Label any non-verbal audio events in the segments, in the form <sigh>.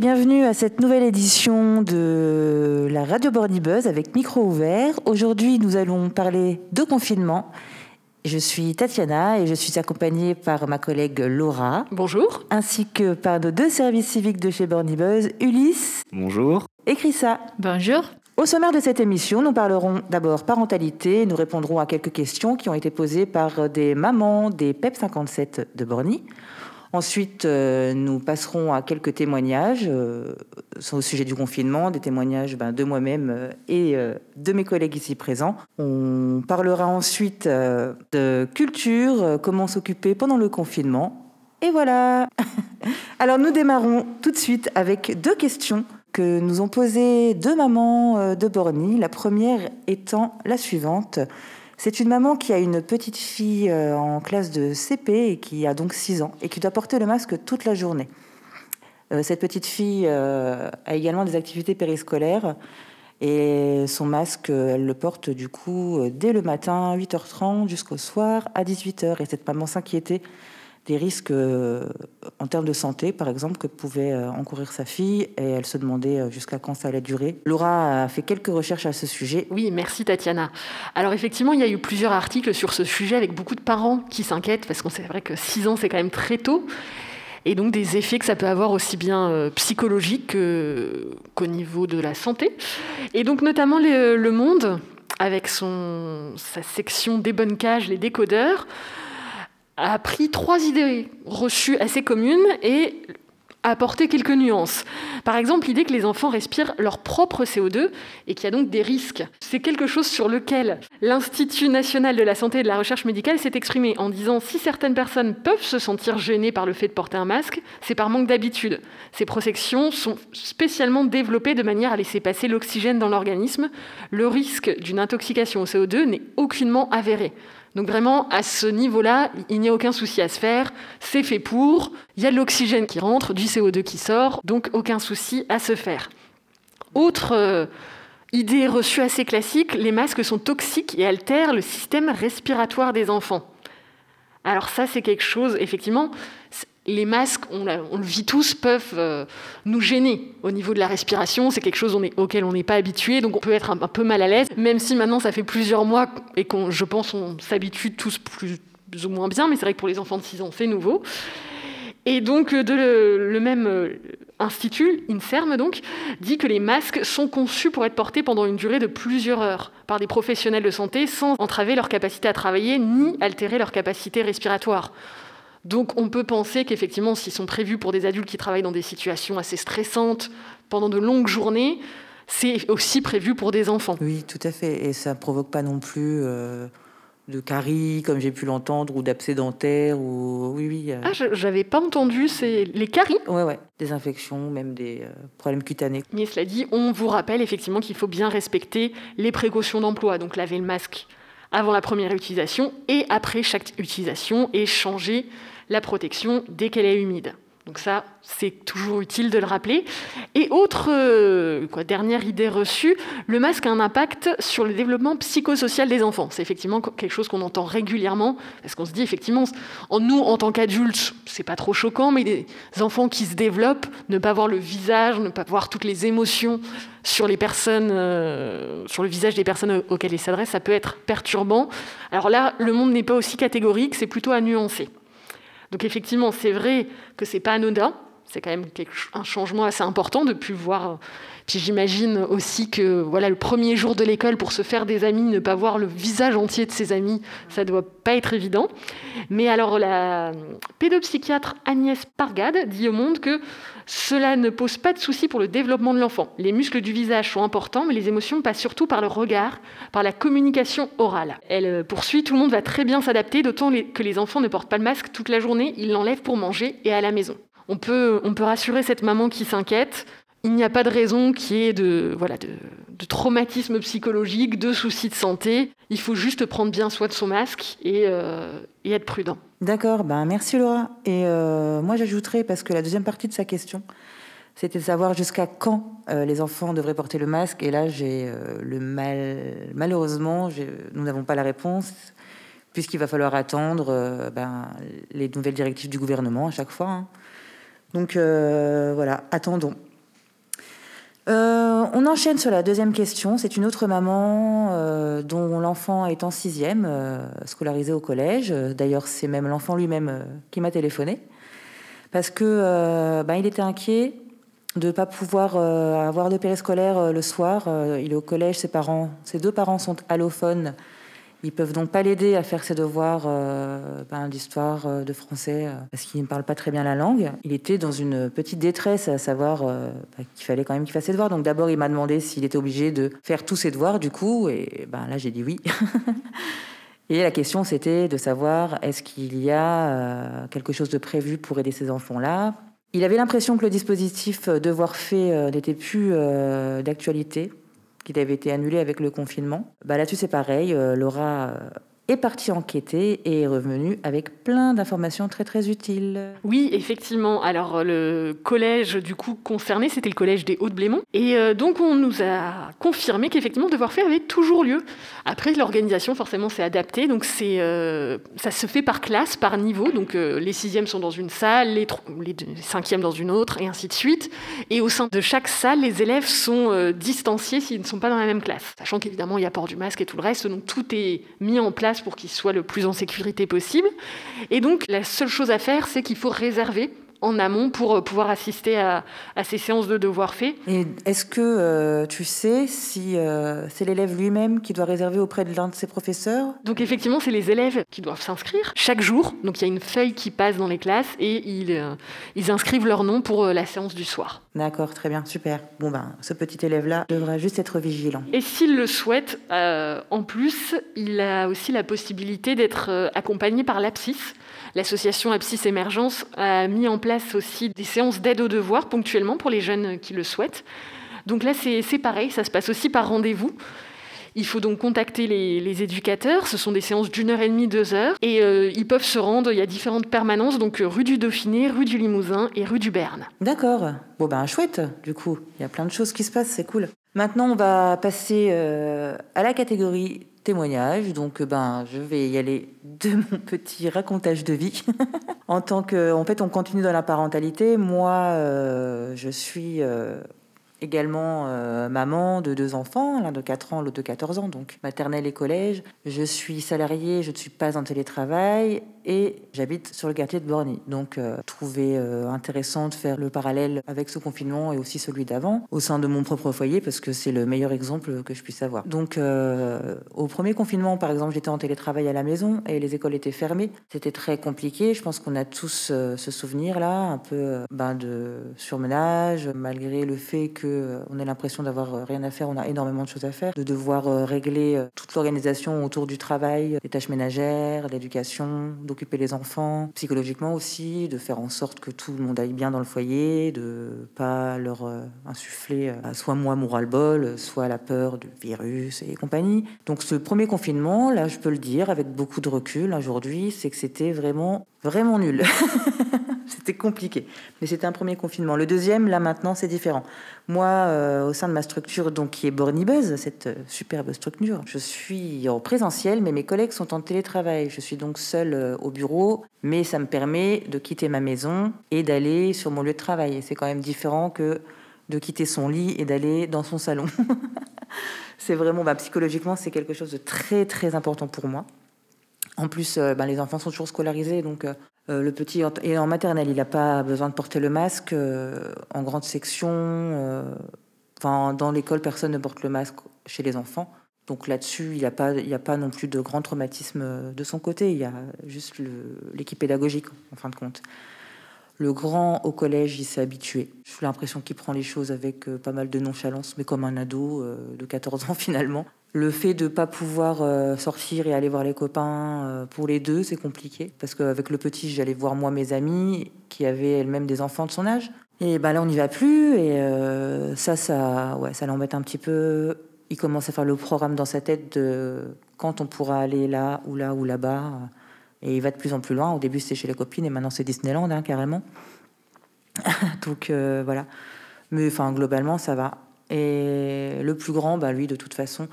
bienvenue à cette nouvelle édition de la Radio Borny Buzz avec micro ouvert. Aujourd'hui, nous allons parler de confinement. Je suis Tatiana et je suis accompagnée par ma collègue Laura. Bonjour. Ainsi que par nos deux services civiques de chez Borny Buzz, Ulysse. Bonjour. Et Chrissa. Bonjour. Au sommaire de cette émission, nous parlerons d'abord parentalité. Nous répondrons à quelques questions qui ont été posées par des mamans des PEP 57 de Borny. Ensuite, euh, nous passerons à quelques témoignages euh, au sujet du confinement, des témoignages ben, de moi-même euh, et de mes collègues ici présents. On parlera ensuite de culture, comment s'occuper pendant le confinement. Et voilà <laughs> Alors nous démarrons tout de suite avec deux questions que nous ont posées deux mamans de Borny. La première étant la suivante. C'est une maman qui a une petite fille euh, en classe de CP et qui a donc 6 ans et qui doit porter le masque toute la journée. Euh, cette petite fille euh, a également des activités périscolaires et son masque, elle le porte du coup dès le matin, 8h30 jusqu'au soir à 18h. Et cette maman s'inquiétait des risques euh, en termes de santé, par exemple, que pouvait euh, encourir sa fille, et elle se demandait euh, jusqu'à quand ça allait durer. Laura a fait quelques recherches à ce sujet. Oui, merci Tatiana. Alors effectivement, il y a eu plusieurs articles sur ce sujet avec beaucoup de parents qui s'inquiètent, parce qu'on sait vrai que 6 ans, c'est quand même très tôt, et donc des effets que ça peut avoir aussi bien psychologiques qu'au niveau de la santé. Et donc notamment Le Monde, avec son, sa section débunkage, les décodeurs, a pris trois idées reçues assez communes et a apporté quelques nuances. Par exemple, l'idée que les enfants respirent leur propre CO2 et qu'il y a donc des risques. C'est quelque chose sur lequel l'Institut national de la santé et de la recherche médicale s'est exprimé en disant si certaines personnes peuvent se sentir gênées par le fait de porter un masque, c'est par manque d'habitude. Ces protections sont spécialement développées de manière à laisser passer l'oxygène dans l'organisme. Le risque d'une intoxication au CO2 n'est aucunement avéré. Donc vraiment, à ce niveau-là, il n'y a aucun souci à se faire. C'est fait pour. Il y a de l'oxygène qui rentre, du CO2 qui sort, donc aucun souci à se faire. Autre euh, idée reçue assez classique, les masques sont toxiques et altèrent le système respiratoire des enfants. Alors ça, c'est quelque chose, effectivement, les masques, on, le vit tous, peuvent euh, nous gêner au niveau de la respiration. C'est quelque chose auquel on n'est pas habitué, donc on peut être un, peu mal à l'aise, même si maintenant ça fait plusieurs mois et qu'on, je pense, on s'habitue tous plus, ou moins bien, mais c'est vrai que pour les enfants de 6 ans, c'est nouveau. Et donc, de le, même euh, institut, INSERM donc, dit que les masques sont conçus pour être portés pendant une durée de plusieurs heures par des professionnels de santé sans entraver leur capacité à travailler ni altérer leur capacité respiratoire. Donc on peut penser qu'effectivement, s'ils sont prévus pour des adultes qui travaillent dans des situations assez stressantes pendant de longues journées, c'est aussi prévu pour des enfants. Oui, tout à fait. Et ça ne provoque pas non plus euh, de caries, comme j'ai pu l'entendre, ou d'abcès dentaires, ou... Oui, oui. Euh. Ah, j'avais pas entendu, c'est les caries? Oui, oui. Des infections, même des euh, problèmes cutanés. Mais cela dit, on vous rappelle effectivement qu'il faut bien respecter les précautions d'emploi, donc laver le masque avant la première utilisation et après chaque utilisation et changer la protection dès qu'elle est humide. Donc ça, c'est toujours utile de le rappeler. Et autre euh, dernière idée reçue, le masque a un impact sur le développement psychosocial des enfants. C'est effectivement quelque chose qu'on entend régulièrement, parce qu'on se dit effectivement, en nous, en tant qu'adultes, c'est pas trop choquant, mais des enfants qui se développent, ne pas voir le visage, ne pas voir toutes les émotions sur les personnes, euh, sur le visage des personnes auxquelles ils s'adressent, ça peut être perturbant. Alors là, le monde n'est pas aussi catégorique, c'est plutôt à nuancer. Donc effectivement, c'est vrai que c'est pas anodin. C'est quand même un changement assez important de pouvoir. Puis j'imagine aussi que voilà le premier jour de l'école pour se faire des amis, ne pas voir le visage entier de ses amis, ça doit pas être évident. Mais alors la pédopsychiatre Agnès Pargade dit au Monde que cela ne pose pas de souci pour le développement de l'enfant. Les muscles du visage sont importants, mais les émotions passent surtout par le regard, par la communication orale. Elle euh, poursuit, tout le monde va très bien s'adapter, d'autant que les enfants ne portent pas le masque toute la journée, ils l'enlèvent pour manger et à la maison. On peut, rassurer cette maman qui s'inquiète. Il n'y a pas de raison qu'il y ait de, de, traumatisme psychologique, de soucis de santé. Il faut juste prendre bien soin de son masque et, euh, être prudent. D'accord, ben merci Laura. Et euh, moi j'ajouterais, parce que la deuxième partie de sa question, c'était de savoir jusqu'à quand euh, les enfants devraient porter le masque. Et là, j'ai le mal. Malheureusement, nous n'avons pas la réponse, puisqu'il va falloir attendre ben, les nouvelles directives du gouvernement à chaque fois. Hein. Donc euh, voilà, attendons. Euh, on enchaîne sur la deuxième question. C'est une autre maman euh, dont l'enfant est en sixième, scolarisé au collège. D'ailleurs, c'est même l'enfant lui-même qui m'a téléphoné parce que ben, il était inquiet de ne pas pouvoir avoir de périscolaire le soir. il est au collège, ses parents, ses deux parents sont allophones ils peuvent donc pas l'aider à faire ses devoirs euh, ben, d'histoire, euh, de français, euh, parce qu'il ne parle pas très bien la langue. Il était dans une petite détresse à savoir ben, qu'il fallait quand même qu'il fasse ses devoirs. Donc d'abord, il m'a demandé s'il était obligé de faire tous ses devoirs, du coup, et ben, là, j'ai dit oui. <laughs> et la question, c'était de savoir est-ce qu'il y a quelque chose de prévu pour aider ces enfants-là? Il avait l'impression que le dispositif devoir fait n'était plus d'actualité qui avait été annulé avec le confinement. Bah, Là-dessus, c'est pareil. Euh, Laura euh, est parti enquêter et est revenu avec plein d'informations très très utiles. Oui, effectivement. Alors le collège du coup concerné, c'était le collège des Hauts-de-Blémont. Et euh, donc on nous a confirmé qu'effectivement devoir faire avait toujours lieu. Après l'organisation forcément s'est adaptée, donc c'est euh, ça se fait par classe, par niveau. Donc euh, les sixièmes sont dans une salle, les, les, cinquièmes dans une autre, et ainsi de suite. Et au sein de chaque salle, les élèves sont distanciés s'ils ne sont pas dans la même classe, sachant qu'évidemment il y a port du masque et tout le reste. Donc tout est mis en place pour qu'il soit le plus en sécurité possible. Et donc, la seule chose à faire, c'est qu'il faut réserver en amont pour euh, pouvoir assister à, ces séances de devoirs faits. Et est-ce que euh, tu sais si euh, c'est l'élève lui-même qui doit réserver auprès de l'un de ses professeurs? Donc effectivement, c'est les élèves qui doivent s'inscrire chaque jour. Donc il y a une feuille qui passe dans les classes et ils, ils inscrivent leur nom pour la séance du soir. D'accord, très bien, super. Bon ben, ce petit élève-là devra juste être vigilant. Et s'il le souhaite, en plus, il a aussi la possibilité d'être accompagné par l'APSIS. L'association Abscis Émergence a mis en place aussi des séances d'aide aux devoirs ponctuellement pour les jeunes qui le souhaitent. Donc là, c'est pareil, ça se passe aussi par rendez-vous. Il faut donc contacter les, éducateurs. Ce sont des séances d'une heure et demie, deux heures. Et euh, ils peuvent se rendre, il y a différentes permanences, donc euh, rue du Dauphiné, rue du Limousin et rue du Berne. D'accord. Bon, ben chouette, du coup. Il y a plein de choses qui se passent, c'est cool. Maintenant, on va passer euh, à la catégorie témoignage. Donc, ben, je vais y aller de <laughs> mon petit racontage de vie. <laughs> en tant que, en fait, on continue dans la parentalité. Moi, je suis également euh, maman de deux enfants, l'un de 4 ans, l'autre de 14 ans, donc maternelle et collège. Je suis salariée, je ne suis pas en télétravail et j'habite sur le quartier de Borny. Donc, euh, trouvé euh, intéressant de faire le parallèle avec ce confinement et aussi celui d'avant au sein de mon propre foyer parce que c'est le meilleur exemple que je puisse avoir. Donc, au premier confinement, par exemple, j'étais en télétravail à la maison et les écoles étaient fermées. C'était très compliqué. Je pense qu'on a tous ce souvenir-là, un peu ben, de surmenage, malgré le fait que euh, on a l'impression d'avoir euh, rien à faire, on a énormément de choses à faire, de devoir euh, régler toute l'organisation autour du travail, les tâches ménagères, l'éducation, d'occuper les enfants, psychologiquement aussi, de faire en sorte que tout le monde aille bien dans le foyer, de pas leur insuffler soit moi moral-bol, soit la peur du virus et compagnie. Donc ce premier confinement, là je peux le dire avec beaucoup de recul aujourd'hui, c'est que c'était vraiment vraiment nul. <laughs> c'était compliqué. Mais c'était un premier confinement. Le deuxième, là maintenant, c'est différent. Moi, euh, au sein de ma structure, donc qui est Bornibuzz, cette euh, superbe structure, je suis en présentiel, mais mes collègues sont en télétravail. Je suis donc seule euh, au bureau, mais ça me permet de quitter ma maison et d'aller sur mon lieu de travail. C'est quand même différent que de quitter son lit et d'aller dans son salon. <laughs> c'est vraiment, bah, psychologiquement, c'est quelque chose de très très important pour moi. En plus, bah, les enfants sont toujours scolarisés, donc euh, le petit est en maternelle, il n'a pas besoin de porter le masque. Euh, en grande section, euh, enfin, dans l'école, personne ne porte le masque chez les enfants. Donc là-dessus, il n'y a, pas, a pas non plus de grand traumatisme de son côté. Il y a juste l'équipe pédagogique, en fin de compte. Le grand au collège, il s'est habitué. J'ai l'impression qu'il prend les choses avec pas mal de nonchalance, mais comme un ado de 14 ans <laughs> finalement. Le fait de ne pas pouvoir euh, sortir et aller voir les copains, euh, pour les deux, c'est compliqué. Parce qu'avec le petit, j'allais voir moi mes amis qui avaient elles-mêmes des enfants de son âge. Et ben là, on n'y va plus. Et euh, ça, ça, ouais, ça l'embête un petit peu. Il commence à faire le programme dans sa tête de quand on pourra aller là ou là ou là-bas. Et il va de plus en plus loin. Au début, c'était chez les copines et maintenant, c'est Disneyland, hein, carrément. <laughs> Donc voilà. Mais enfin, globalement, ça va. Et le plus grand, bah, lui, de toute façon,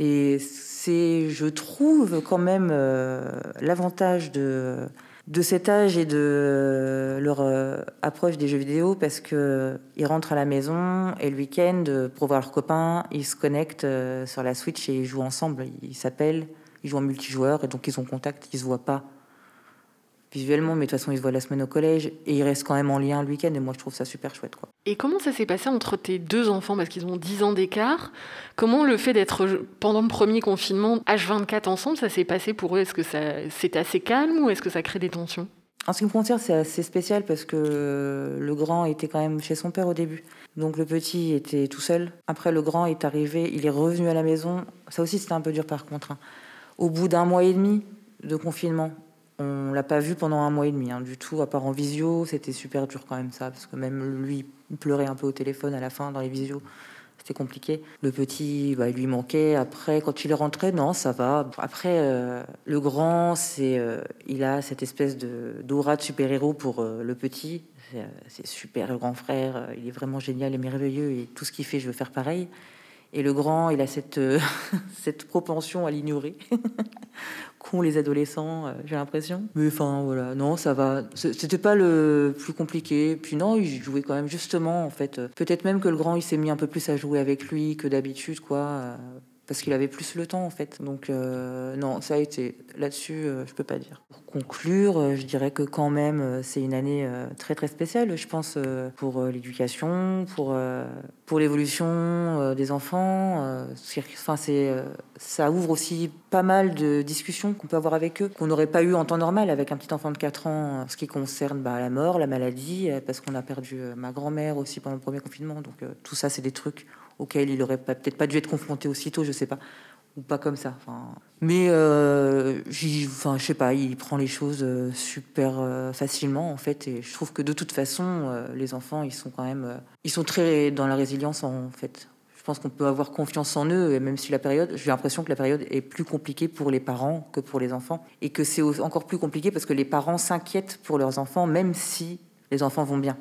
et c'est, je trouve, quand même euh, l'avantage de, de cet âge et de leur approche des jeux vidéo parce que ils rentrent à la maison et le week-end pour voir leurs copains, ils se connectent sur la Switch et ils jouent ensemble. Ils s'appellent, ils jouent en multijoueur et donc ils ont contact, ils se voient pas visuellement, mais de toute façon, ils se voient la semaine au collège et ils restent quand même en lien le week-end. Et moi, je trouve ça super chouette. Quoi. Et comment ça s'est passé entre tes deux enfants? Parce qu'ils ont 10 ans d'écart. Comment le fait d'être pendant le premier confinement, H24 ensemble, ça s'est passé pour eux? Est-ce que c'était assez calme ou est-ce que ça crée des tensions? En ce qui me concerne, c'est assez spécial parce que le grand était quand même chez son père au début. Donc le petit était tout seul. Après, le grand est arrivé, il est revenu à la maison. Ça aussi, c'était un peu dur par contre. Hein. Au bout d'un mois et demi de confinement, on l'a pas vu pendant un mois et demi, hein, du tout, à part en visio. C'était super dur quand même ça, parce que même lui, pleurait un peu au téléphone à la fin dans les visios. C'était compliqué. Le petit, bah, il lui manquait. Après, quand il est rentré, non, ça va. Après, euh, le grand, c'est, euh, il a cette espèce de d'aura de super-héros pour euh, le petit. C'est super, le grand frère. il est vraiment génial et merveilleux. Et tout ce qu'il fait, je veux faire pareil. Et le grand, il a cette, <laughs> cette propension à l'ignorer, <laughs> qu'ont les adolescents, euh, j'ai l'impression. Mais enfin, voilà, non, ça va. C'était pas le plus compliqué. Puis non, il jouait quand même justement, en fait. Peut-être même que le grand, il s'est mis un peu plus à jouer avec lui que d'habitude, quoi. Euh, parce qu'il avait plus le temps, en fait. Donc, euh, non, ça a été. Là-dessus, je peux pas dire conclure, euh, je dirais que quand même, euh, c'est une année euh, très très spéciale, je pense, pour l'éducation, pour, pour l'évolution des enfants. Enfin, c'est, ça ouvre aussi pas mal de discussions qu'on peut avoir avec eux, qu'on n'aurait pas eu en temps normal avec un petit enfant de 4 ans, ce qui concerne bah, la mort, la maladie, parce qu'on a perdu ma grand-mère aussi pendant le premier confinement. Donc tout ça, c'est des trucs auxquels il aurait peut-être pas dû être confronté aussitôt, je sais pas ou pas comme ça. Enfin, mais euh, enfin, je sais pas, il prend les choses euh, super euh, facilement en fait, et je trouve que de toute façon, euh, les enfants, ils sont quand même, ils sont très dans la résilience en fait. Je pense qu'on peut avoir confiance en eux, et même si la période, j'ai l'impression que la période est plus compliquée pour les parents que pour les enfants, et que c'est encore plus compliqué parce que les parents s'inquiètent pour leurs enfants, même si les enfants vont bien.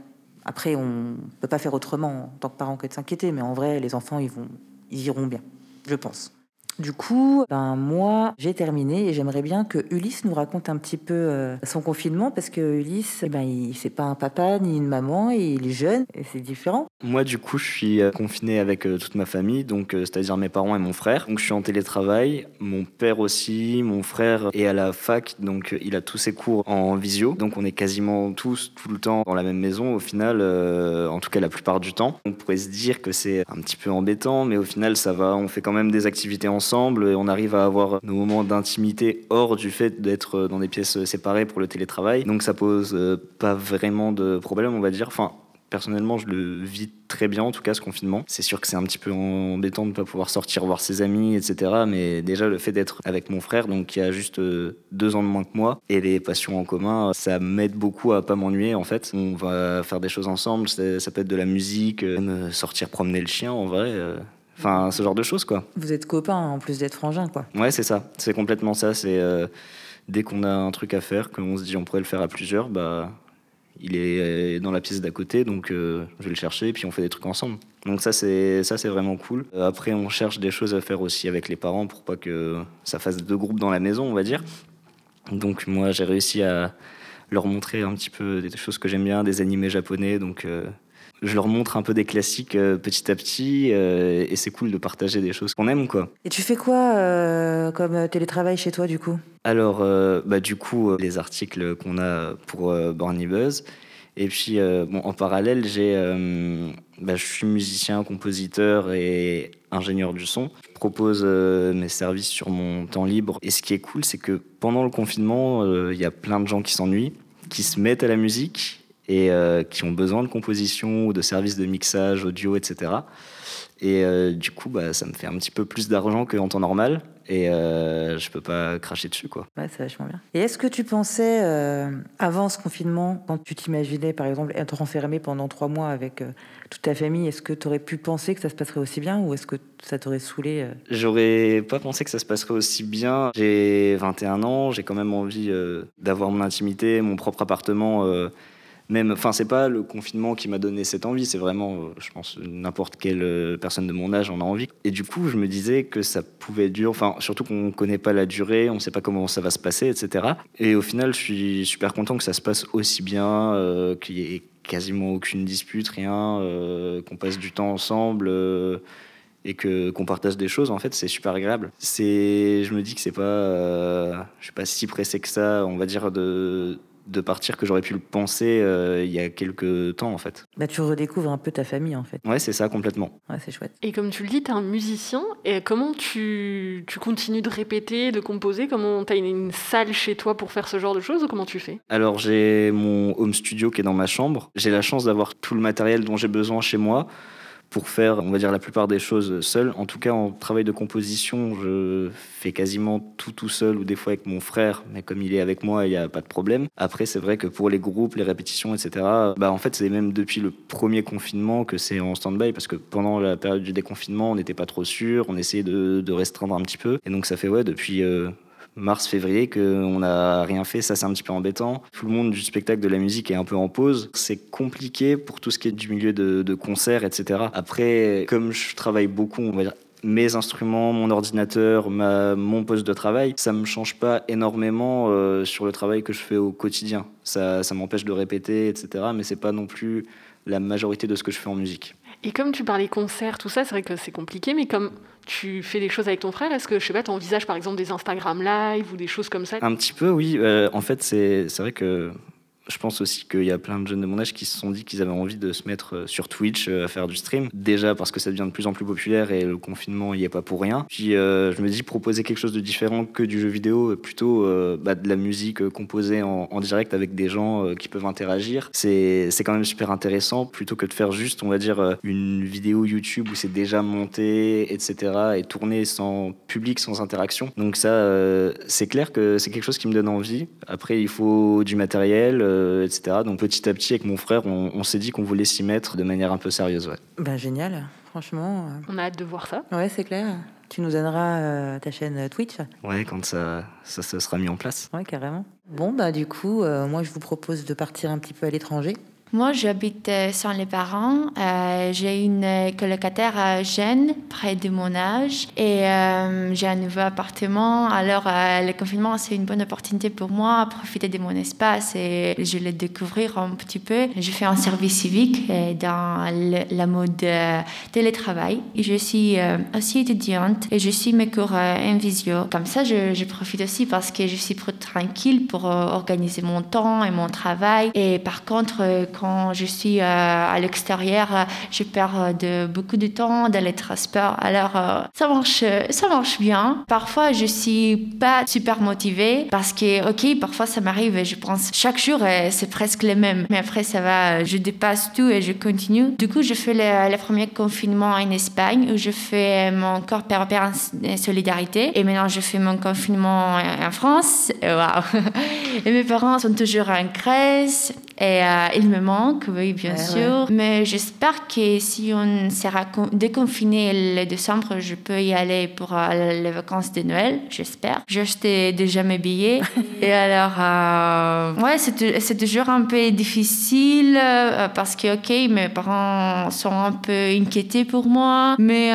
Après, on peut pas faire autrement en tant que parent que de s'inquiéter, mais en vrai, les enfants, ils vont, ils iront bien, je pense. Du coup, ben moi, j'ai terminé et j'aimerais bien que Ulysse nous raconte un petit peu euh, son confinement parce que Ulysse, ben, il c'est pas un papa ni une maman et il est jeune et c'est différent. Moi, du coup, je suis euh, confiné avec euh, toute ma famille, donc c'est-à-dire mes parents et mon frère. Donc je suis en télétravail, mon père aussi, mon frère est à la fac, donc il a tous ses cours en visio. Donc on est quasiment tous tout le temps dans la même maison au final, en tout cas la plupart du temps. On pourrait se dire que c'est un petit peu embêtant, mais au final ça va. On fait quand même des activités ensemble et on arrive à avoir nos moments d'intimité hors du fait d'être dans des pièces séparées pour le télétravail. Donc ça pose euh, pas vraiment de problème, on va dire. Enfin, personnellement, je le vis très bien, en tout cas, ce confinement. C'est sûr que c'est un petit peu embêtant de ne pas pouvoir sortir voir ses amis, etc. Mais déjà, le fait d'être avec mon frère, donc qui a juste euh, deux ans de moins que moi, et les passions en commun, ça m'aide beaucoup à pas m'ennuyer, en fait. On va faire des choses ensemble, ça peut être de la musique, même sortir promener le chien, en vrai. Enfin, ce genre de choses, quoi. Vous êtes copains en plus d'être frangins, quoi. Ouais, c'est ça. C'est complètement ça. C'est euh, dès qu'on a un truc à faire, qu'on se dit on pourrait le faire à plusieurs, bah il est euh, dans la pièce d'à côté, donc euh, je vais le chercher et puis on fait des trucs ensemble. Donc ça c'est ça c'est vraiment cool. Après on cherche des choses à faire aussi avec les parents pour pas que ça fasse deux groupes dans la maison, on va dire. Donc moi j'ai réussi à leur montrer un petit peu des choses que j'aime bien, des animés japonais, donc je leur montre un peu des classiques euh, petit à petit euh, et c'est cool de partager des choses qu'on aime quoi. Et tu fais quoi euh, comme télétravail chez toi du coup? Alors bah, du coup les articles qu'on a pour Borny Buzz et puis bon, en parallèle j'ai bah, je suis musicien, compositeur et ingénieur du son. Je propose mes services sur mon temps libre et ce qui est cool c'est que pendant le confinement il y a plein de gens qui s'ennuient, qui se mettent à la musique et euh, qui ont besoin de composition ou de services de mixage audio, etc. Et euh, du coup, bah, ça me fait un petit peu plus d'argent qu'en temps normal. Et euh, je peux pas cracher dessus, quoi. Ouais, c'est vachement bien. Et est-ce que tu pensais, euh, avant ce confinement, quand tu t'imaginais, par exemple, être enfermé pendant trois mois avec toute ta famille, est-ce que tu aurais pu penser que ça se passerait aussi bien ou est-ce que ça t'aurait saoulé J'aurais pas pensé que ça se passerait aussi bien. J'ai 21 ans, j'ai quand même envie d'avoir mon intimité, mon propre appartement même, enfin, c'est pas le confinement qui m'a donné cette envie, c'est vraiment, euh, je pense, n'importe quelle euh, personne de mon âge en a envie. Et du coup, je me disais que ça pouvait durer, enfin, surtout qu'on connaît pas la durée, on sait pas comment ça va se passer, etc. Et au final, je suis super content que ça se passe aussi bien, euh, qu'il y ait quasiment aucune dispute, rien, qu'on passe du temps ensemble et que qu'on partage des choses en fait c'est super agréable c'est je me dis que c'est pas je suis pas si pressé que ça on va dire de de partir que j'aurais pu le penser euh, il y a quelques temps en fait. Bah, tu redécouvres un peu ta famille en fait. Ouais, c'est ça complètement. Ouais, c'est chouette. Et comme tu le dis, tu es un musicien. Et comment tu, tu continues de répéter, de composer? Comment tu as une, salle chez toi pour faire ce genre de choses ou comment tu fais? Alors j'ai mon home studio qui est dans ma chambre. J'ai la chance d'avoir tout le matériel dont j'ai besoin chez moi pour faire, on va dire, la plupart des choses seul. En tout cas, en travail de composition, je fais quasiment tout tout seul ou des fois avec mon frère, mais comme il est avec moi, il n'y a pas de problème. Après, c'est vrai que pour les groupes, les répétitions, etc., bah, en fait, c'est même depuis le premier confinement que c'est en stand-by parce que pendant la période du déconfinement, on n'était pas trop sûr, on essayait de, de, restreindre un petit peu. Et donc, ça fait, ouais, depuis. Euh, mars-février qu'on n'a rien fait. Ça, c'est un petit peu embêtant. Tout le monde du spectacle, de la musique est un peu en pause. C'est compliqué pour tout ce qui est du milieu de, de concert, etc. Après, comme je travaille beaucoup, on va dire mes instruments, mon ordinateur, mon poste de travail, ça me change pas énormément euh, sur le travail que je fais au quotidien. Ça, ça m'empêche de répéter, etc. Mais c'est pas non plus la majorité de ce que je fais en musique. Et comme tu parlais concert, tout ça, c'est vrai que c'est compliqué, mais comme tu fais des choses avec ton frère, est-ce que, je sais pas, tu envisages par exemple des Instagram Live ou des choses comme ça? Un petit peu, oui. Euh, en fait, c'est vrai que je pense aussi qu'il y a plein de jeunes de mon âge qui se sont dit qu'ils avaient envie de se mettre euh, sur Twitch euh, à faire du stream. Déjà parce que ça devient de plus en plus populaire et le confinement n'y est pas pour rien. Puis euh, je me dis proposer quelque chose de différent que du jeu vidéo, plutôt bah, de la musique composée en, direct avec des gens qui peuvent interagir. C'est quand même super intéressant plutôt que de faire juste, on va dire, une vidéo YouTube où c'est déjà monté, etc. et tourné sans public, sans interaction. Donc ça, c'est clair que c'est quelque chose qui me donne envie. Après, il faut du matériel euh, etc. Donc petit à petit, avec mon frère, on, s'est dit qu'on voulait s'y mettre de manière un peu sérieuse. Ouais. Ben, génial, franchement. Euh. On a hâte de voir ça. Ouais, c'est clair. Tu nous donneras euh, ta chaîne Twitch Ouais, quand ça, ça, ça, sera mis en place. Ouais, carrément. Bon, bah du coup, moi je vous propose de partir un petit peu à l'étranger. Moi, j'habite euh, sans les parents. Euh, j'ai une colocataire à Gênes, près de mon âge, et euh, j'ai un nouveau appartement. Alors, le confinement, c'est une bonne opportunité pour moi, profiter de mon espace et je le découvrir un petit peu. Je fais un service civique dans la mode télétravail. Je suis aussi étudiante et je suis mes cours en visio. Comme ça, je, profite aussi parce que je suis tranquille pour organiser mon temps et mon travail. Et par contre, quand je suis euh, à l'extérieur, euh, je perds euh, beaucoup de temps dans les transports. Alors, ça marche, ça marche bien. Parfois, je suis pas super motivée parce que, ok, parfois ça m'arrive et je pense chaque jour, c'est presque le même. Mais après, ça va, je dépasse tout et je continue. Du coup, je fais le, premier confinement en Espagne où je fais mon corps européen en solidarité. Et maintenant, je fais mon confinement en France. Waouh! <laughs> Et mes parents sont toujours en Grèce. Et euh, il me manque, oui, bien sûr. Mais j'espère que si on sera déconfiné le décembre, je peux y aller pour euh, les vacances de Noël, j'espère. J'ai acheté déjà mes billets. <laughs> et alors, euh, ouais, c'est toujours un peu difficile parce que, ok, mes parents sont un peu inquiétés pour moi, mais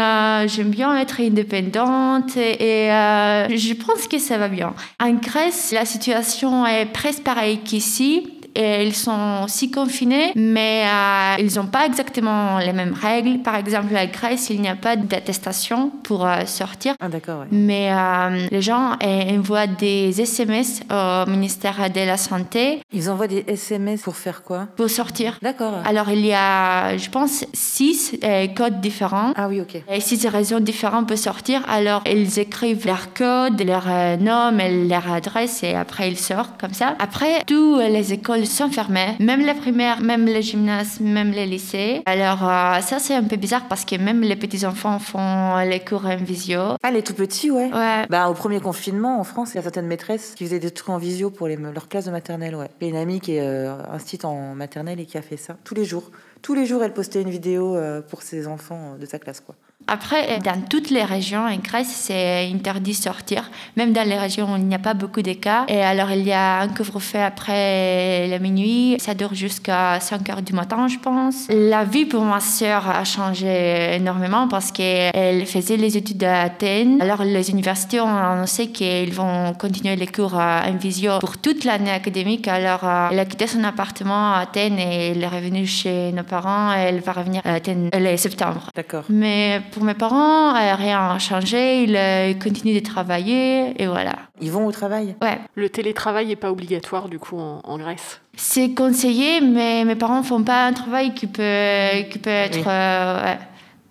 j'aime bien être indépendante et, et je pense que ça va bien. En Grèce, la situation est presque pareille qu'ici et ils sont aussi confinés, mais euh, ils n'ont pas exactement les mêmes règles. Par exemple, à Grèce, il n'y a pas d'attestation pour euh, sortir. Ah, d'accord. Mais euh, les gens envoient des SMS au ministère de la Santé. Ils envoient des SMS pour faire quoi? Pour sortir. D'accord. Alors, il y a, je pense, six codes différents. Ah oui, ok. Et six raisons différentes pour sortir. Alors, ils écrivent leur code, leur nom et leur adresse et après, ils sortent comme ça. Après, toutes les écoles sont fermées, même les primaires, même les gymnases, même les lycées. Alors euh, ça c'est un peu bizarre parce que même les petits enfants font les cours en visio. Ah les tout petits ouais. Ouais. Bah au premier confinement en France, il y a certaines maîtresses qui faisaient des trucs en visio pour les, leur classe de maternelle ouais. J'ai une amie qui est euh, en maternelle et qui a fait ça tous les jours. Tous les jours, elle postait une vidéo euh, pour ses enfants de sa classe quoi. Après, dans toutes les régions en Grèce, c'est interdit de sortir, même dans les régions où il n'y a pas beaucoup de cas. Et alors, il y a un couvre-feu après la minuit. Ça dure jusqu'à 5 heures du matin, je pense. La vie pour ma sœur a changé énormément parce qu'elle faisait les études à Athènes. Alors, les universités ont annoncé qu'ils vont continuer les cours en visio pour toute l'année académique. Alors, euh, elle a quitté son appartement à Athènes et elle est revenue chez nos parents. Elle va revenir à Athènes le septembre. D'accord. Mais pour mes parents, euh, rien n'a changé. Ils, euh, ils continuent de travailler et voilà. Ils vont au travail? Ouais. Le télétravail n'est pas obligatoire du coup en, en Grèce? C'est conseillé, mais mes parents font pas un travail qui peut, qui peut être Oui. euh, ouais,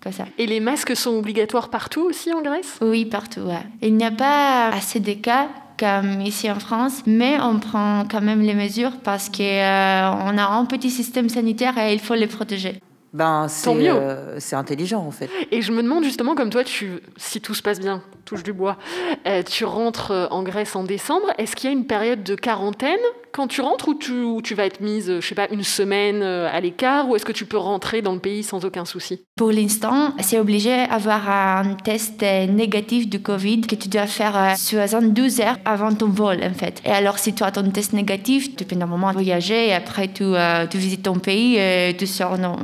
comme ça. Et les masques sont obligatoires partout aussi en Grèce? Oui, partout. ouais. Il n'y a pas assez de cas comme ici en France, mais on prend quand même les mesures parce qu'on a un petit système sanitaire et il faut les protéger. Ben, c'est Tant mieux. euh, c'est intelligent en fait. Et je me demande justement, comme toi, tu, si tout se passe bien, touche du bois, euh, tu rentres euh, en Grèce en décembre, est-ce qu'il y a une période de quarantaine quand tu rentres ou tu, ou tu vas être mise, je sais pas, une semaine à l'écart ou est-ce que tu peux rentrer dans le pays sans aucun souci? Pour l'instant, c'est obligé d'avoir un test négatif du Covid que tu dois faire euh, 72 heures avant ton vol, en fait. Et alors, si tu as ton test négatif, tu peux normalement voyager et après, tu, euh, tu visites ton pays et tu sors no-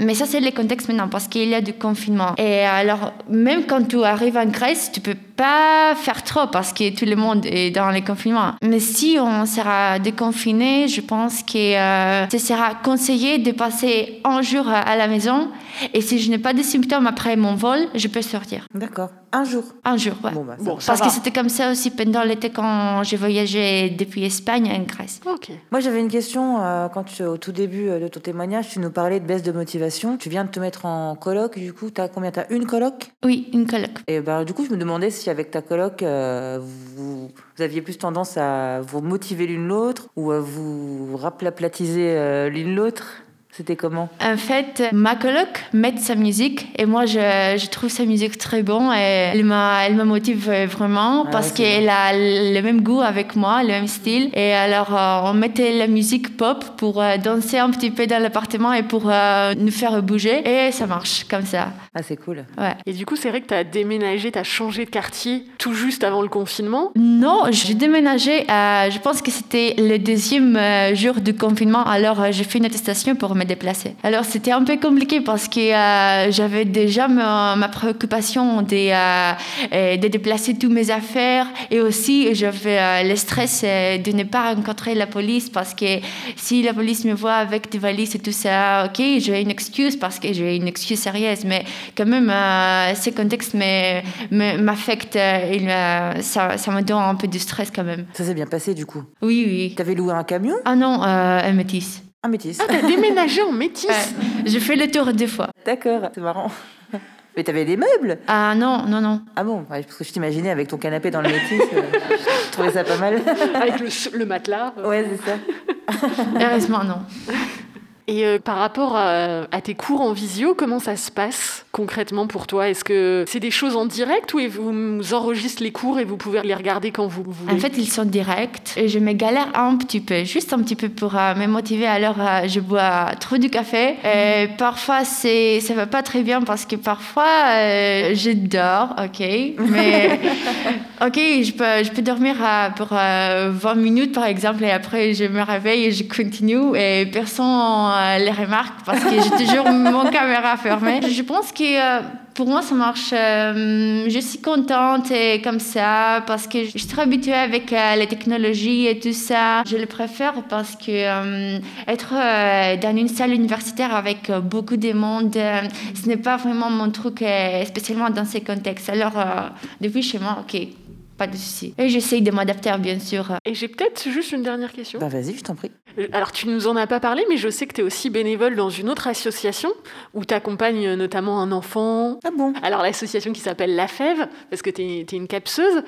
Mais ça, c'est le contexte maintenant parce qu'il y a du confinement. Et alors, même quand tu arrives en Grèce, tu peux pas faire trop parce que tout le monde est dans les confinements. Mais si on sera déconfiné, je pense que euh, ce sera conseillé de passer un jour à la maison. Et si je n'ai pas de symptômes après mon vol, je peux sortir. D'accord. Un jour. Un jour, ouais. Bon, bah, Bon, Parce va. que c'était comme ça aussi pendant l'été quand j'ai voyagé depuis Espagne en Grèce. Ok. Moi, j'avais une question. euh, quand tu, au tout début euh, de ton témoignage, tu nous parlais de baisse de motivation. Tu viens de te mettre en coloc. Du coup, t'as combien? T'as une coloc Oui, une coloc. Et ben, du coup, je me demandais si avec ta coloc, euh, vous, vous aviez plus tendance à vous motiver l'une l'autre ou à vous raplatiser euh, l'une l'autre. C'était comment? En fait, ma coloc met sa musique et moi, je, je trouve sa musique très bon et elle, m'a- elle me motive vraiment Ah parce qu'elle a le même goût avec moi, le même style. Et alors, euh, on mettait la musique pop pour euh, danser un petit peu dans l'appartement et pour euh, nous faire bouger et ça marche comme ça. Ah, c'est cool. Ouais. Et du coup, c'est vrai que tu as déménagé, tu as changé de quartier tout juste avant le confinement? Non, j'ai déménagé, euh, je pense que c'était le deuxième euh, jour du confinement, alors euh, j'ai fait une attestation pour me déplacer. Alors c'était un peu compliqué parce que euh, j'avais déjà ma, ma préoccupation de, euh, de déplacer toutes mes affaires et aussi j'avais euh, le stress euh, de ne pas rencontrer la police parce que si la police me voit avec des valises et tout ça, ok, j'ai une excuse parce que j'ai une excuse sérieuse, mais quand même, ces contextes me- me- m'affectent, euh, il me- ça, ça me donne un peu de stress quand même. Ça s'est bien passé du coup? Oui, oui. T'avais loué un camion? Ah non, un métis. Un métis. Ah, t'as déménagé en métis Ouais, j'ai fait le tour deux fois. D'accord, c'est marrant. <laughs> Mais t'avais des meubles? Ah non, non, non. Ah bon ouais, Parce que je t'imaginais avec ton canapé dans le métis. euh, je trouvais ça pas mal. avec le, le matelas. ouais, c'est ça. Heureusement, non. Et euh, par rapport à, à tes cours en visio, comment ça se passe concrètement pour toi? Est-ce que c'est des choses en direct ou vous enregistrez les cours et vous pouvez les regarder quand vous voulez? En fait, ils sont directs et je me galère un petit peu, juste un petit peu pour euh, me motiver. Alors, euh, je bois trop du café. Et parfois, c'est, ça va pas très bien parce que parfois, je dors, ok. Mais, <laughs> ok, je peux, je peux dormir euh, pour euh, 20 minutes par exemple et après, je me réveille et je continue et personne euh, les remarque parce que j'ai <laughs> toujours mon caméra fermée. Je pense que euh, pour moi, ça marche. euh, je suis contente et comme ça parce que je suis très habituée avec les technologies et tout ça. Je le préfère parce que être dans une salle universitaire avec beaucoup de monde, ce n'est pas vraiment mon truc, spécialement dans ces contextes. Alors, depuis chez moi, ok, pas de souci. Et j'essaye de m'adapter, bien sûr. Et j'ai peut-être juste une dernière question. Bah vas-y, je t'en prie. Euh, Alors, tu nous en as pas parlé, mais je sais que tu es aussi bénévole dans une autre association où tu accompagnes notamment un enfant. Ah bon? Alors, l'association qui s'appelle La Fève, parce que tu es, une capseuse.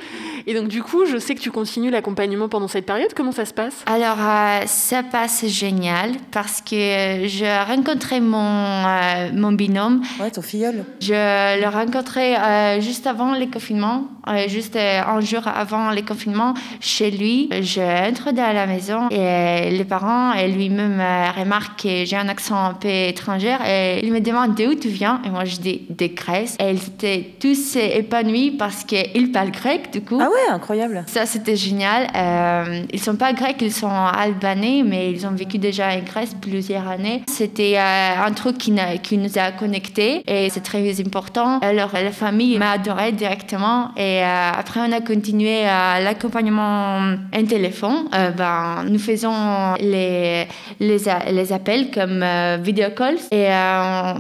Et donc, du coup, je sais que tu continues l'accompagnement pendant cette période. Comment ça se passe? Alors, euh, ça passe génial parce que j'ai rencontré mon, euh, mon binôme. Ouais, ton filleul. Je l'ai rencontré euh, juste avant le confinement, euh, juste euh, un jour avant le confinement chez lui. J'entre dans la maison et les parents et lui-même remarque que j'ai un accent un peu étranger et il me demande d'où tu viens et moi je dis de Grèce et ils étaient tous épanouis parce qu'ils parlent grec du coup. Ah ouais, incroyable. Ça c'était génial. Euh, ils sont pas grecs, ils sont albanais mais ils ont vécu déjà en Grèce plusieurs années. C'était euh, un truc qui, qui, nous a connectés et c'est très important. Alors la famille m'a adoré directement et euh, après on a continué à l'accompagnement en téléphone. Euh, ben, nous faisons les, les, les appels comme video calls et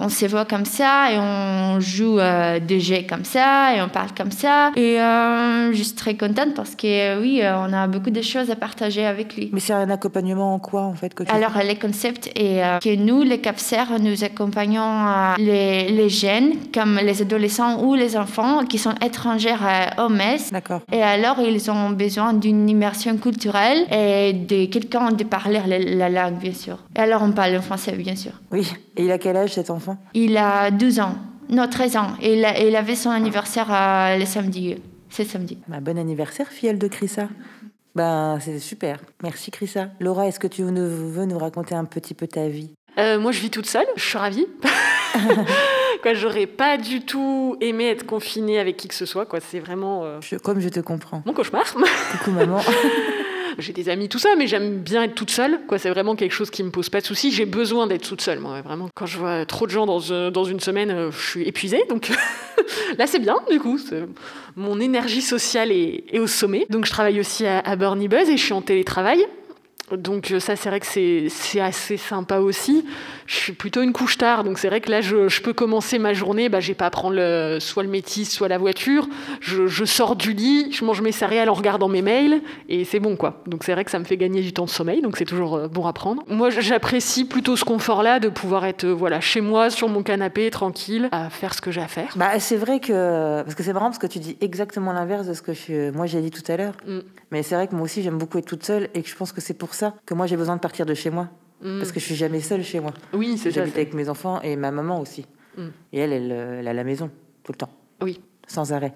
on, se voit comme ça et on joue des jeux comme ça et on parle comme ça et je suis très contente parce que oui, on a beaucoup de choses à partager avec lui. Mais c'est un accompagnement en quoi en fait que Alors le concept est que nous, les CAPSER, nous accompagnons les, les jeunes comme les adolescents ou les enfants qui sont étrangers au MES. D'accord. Et alors, ils ont besoin d'une immersion culturelle et de quelqu'un de parler la, langue, bien sûr. Et alors, on parle en français, bien sûr. Oui. Et il a quel âge cet enfant? Il a 12 ans. Non, 13 ans. Et il, il avait son anniversaire euh, le samedi. C'est samedi. Bah, bon anniversaire, filleule de Chrissa. Ben, c'est super. Merci, Chrissa. Laura, est-ce que tu veux nous raconter un petit peu ta vie? Euh, Moi, je vis toute seule. Je suis ravie. <laughs> quoi, j'aurais pas du tout aimé être confinée avec qui que ce soit. Quoi, c'est vraiment. Euh, comme je te comprends. Mon cauchemar. <laughs> Coucou maman. <laughs> j'ai des amis, tout ça, mais j'aime bien être toute seule. Quoi, c'est vraiment quelque chose qui me pose pas de soucis. J'ai besoin d'être toute seule, moi. Vraiment, quand je vois trop de gens dans, euh, dans une semaine, euh, je suis épuisée. Donc <laughs> là, c'est bien, du coup. Mon énergie sociale est, est, au sommet. Donc je travaille aussi à, à Burnie Buzz et je suis en télétravail. Donc ça, c'est vrai que c'est assez sympa aussi. Je suis plutôt une couche tard, donc c'est vrai que là, je, peux commencer ma journée. Bah, j'ai pas à prendre le, soit le métis, soit la voiture. Je, sors du lit, je mange mes céréales en regardant mes mails, et c'est bon, quoi. Donc c'est vrai que ça me fait gagner du temps de sommeil, donc c'est toujours euh, bon à prendre. Moi, j'apprécie plutôt ce confort-là de pouvoir être euh, voilà chez moi, sur mon canapé, tranquille, à faire ce que j'ai à faire. Bah, c'est vrai que parce que c'est marrant parce que tu dis exactement l'inverse de ce que je, moi j'ai dit tout à l'heure. Mm. Mais c'est vrai que moi aussi j'aime beaucoup être toute seule et que je pense que c'est pour ça que moi j'ai besoin de partir de chez moi. Mm. Parce que je suis jamais seule chez moi. Oui, c'est ça. J'habite avec mes enfants et ma maman aussi. Mm. Et elle, elle, elle, a la maison, tout le temps. Oui. Sans arrêt.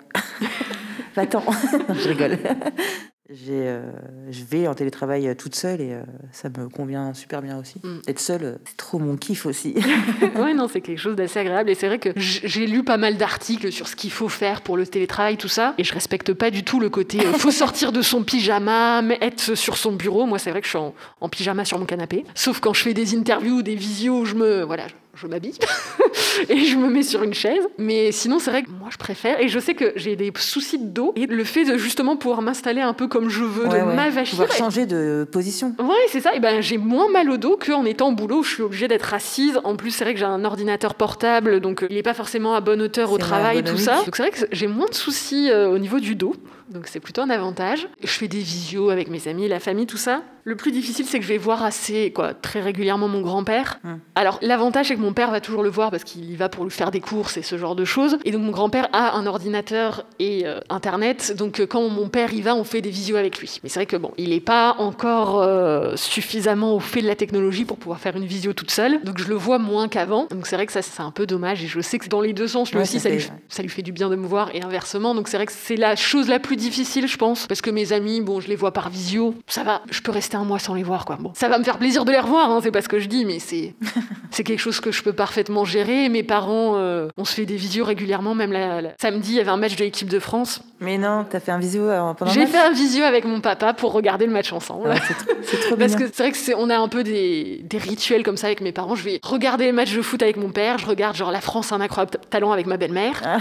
<laughs> Va-t'en. <laughs> je rigole. <laughs> Euh, je vais en télétravail euh, toute seule et euh, ça me convient super bien aussi. Mm. Être seule, c'est trop mon kiff aussi. <laughs> ouais, non, c'est quelque chose d'assez agréable. Et c'est vrai que j'ai lu pas mal d'articles sur ce qu'il faut faire pour le télétravail, tout ça. Et je respecte pas du tout le côté faut sortir de son pyjama, être sur son bureau. Moi, c'est vrai que je suis en, en, pyjama sur mon canapé. Sauf quand je fais des interviews ou des visios, je me. Voilà, je m'habille <laughs> et je me mets sur une chaise. Mais sinon, c'est vrai que moi, je préfère. Et je sais que j'ai des soucis de dos. Et le fait de justement pouvoir m'installer un peu comme je veux, de ouais. m'avachir. Pouvoir changer de position. Ouais, c'est ça. Et ben, j'ai moins mal au dos qu'en étant au boulot où je suis obligée d'être assise. En plus, c'est vrai que j'ai un ordinateur portable, donc euh, il n'est pas forcément à bonne hauteur au travail, tout ça. Donc c'est vrai que j'ai moins de soucis euh, au niveau du dos. Donc c'est plutôt un avantage. Je fais des visios avec mes amis, la famille, tout ça. Le plus difficile, c'est que je vais voir assez, quoi, très régulièrement mon grand-père. Hum. Alors, l'avantage, c'est que mon père va toujours le voir parce qu'il y va pour lui faire des courses et ce genre de choses. Et donc, mon grand-père a un ordinateur et euh, Internet. Donc, euh, quand mon père y va, on fait des visios avec lui. Mais c'est vrai que, bon, il n'est pas encore euh, suffisamment au fait de la technologie pour pouvoir faire une visio toute seule. Donc, je le vois moins qu'avant. Donc, c'est vrai que ça, c'est un peu dommage. Et je sais que dans les deux sens, lui aussi, ça, lui, ça lui fait du bien de me voir et inversement. Donc, c'est vrai que c'est la chose la plus difficile, je pense. Parce que mes amis, bon, je les vois par visio. Ça va, je peux rester un mois sans les voir, quoi. Bon, ça va me faire plaisir de les revoir, hein, c'est pas ce que je dis, mais c'est <laughs> c'est quelque chose que je peux parfaitement gérer. Mes parents, euh, on se fait des visios régulièrement, même la, samedi, il y avait un match de l'équipe de France. Mais non, t'as fait un visio euh, pendant J'ai fait un visio avec mon papa pour regarder le match ensemble. Ah, c'est trop, <laughs> Parce que c'est vrai que c'est, on a un peu des, des, rituels comme ça avec mes parents. Je vais regarder les matchs de foot avec mon père, je regarde genre la France un incroyable talent avec ma belle-mère. Ah.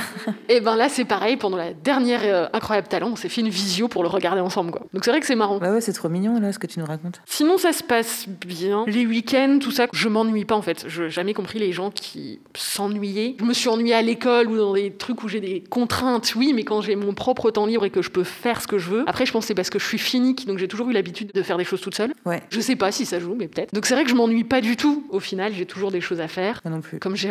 Et ben là, c'est pareil. Pendant la dernière euh, incroyable talent, on s'est fait une visio pour le regarder ensemble, quoi. Donc c'est vrai que c'est marrant. Bah ouais, c'est trop mignon là ce que tu nous racontes. Sinon, ça se passe bien. Les week-ends, tout ça, je m'ennuie pas en fait. Je n'ai jamais compris les gens qui s'ennuyaient. Je me suis ennuyée à l'école ou dans des trucs où j'ai des contraintes, oui, mais quand j'ai mon propre temps libre et que je peux faire ce que je veux. Après, je pense c'est parce que je suis finique, donc j'ai toujours eu l'habitude de faire des choses toute seule. Ouais. Je sais pas si ça joue, mais peut-être. Donc c'est vrai que je m'ennuie pas du tout. Au final, j'ai toujours des choses à faire. Moi non plus. Comme j'ai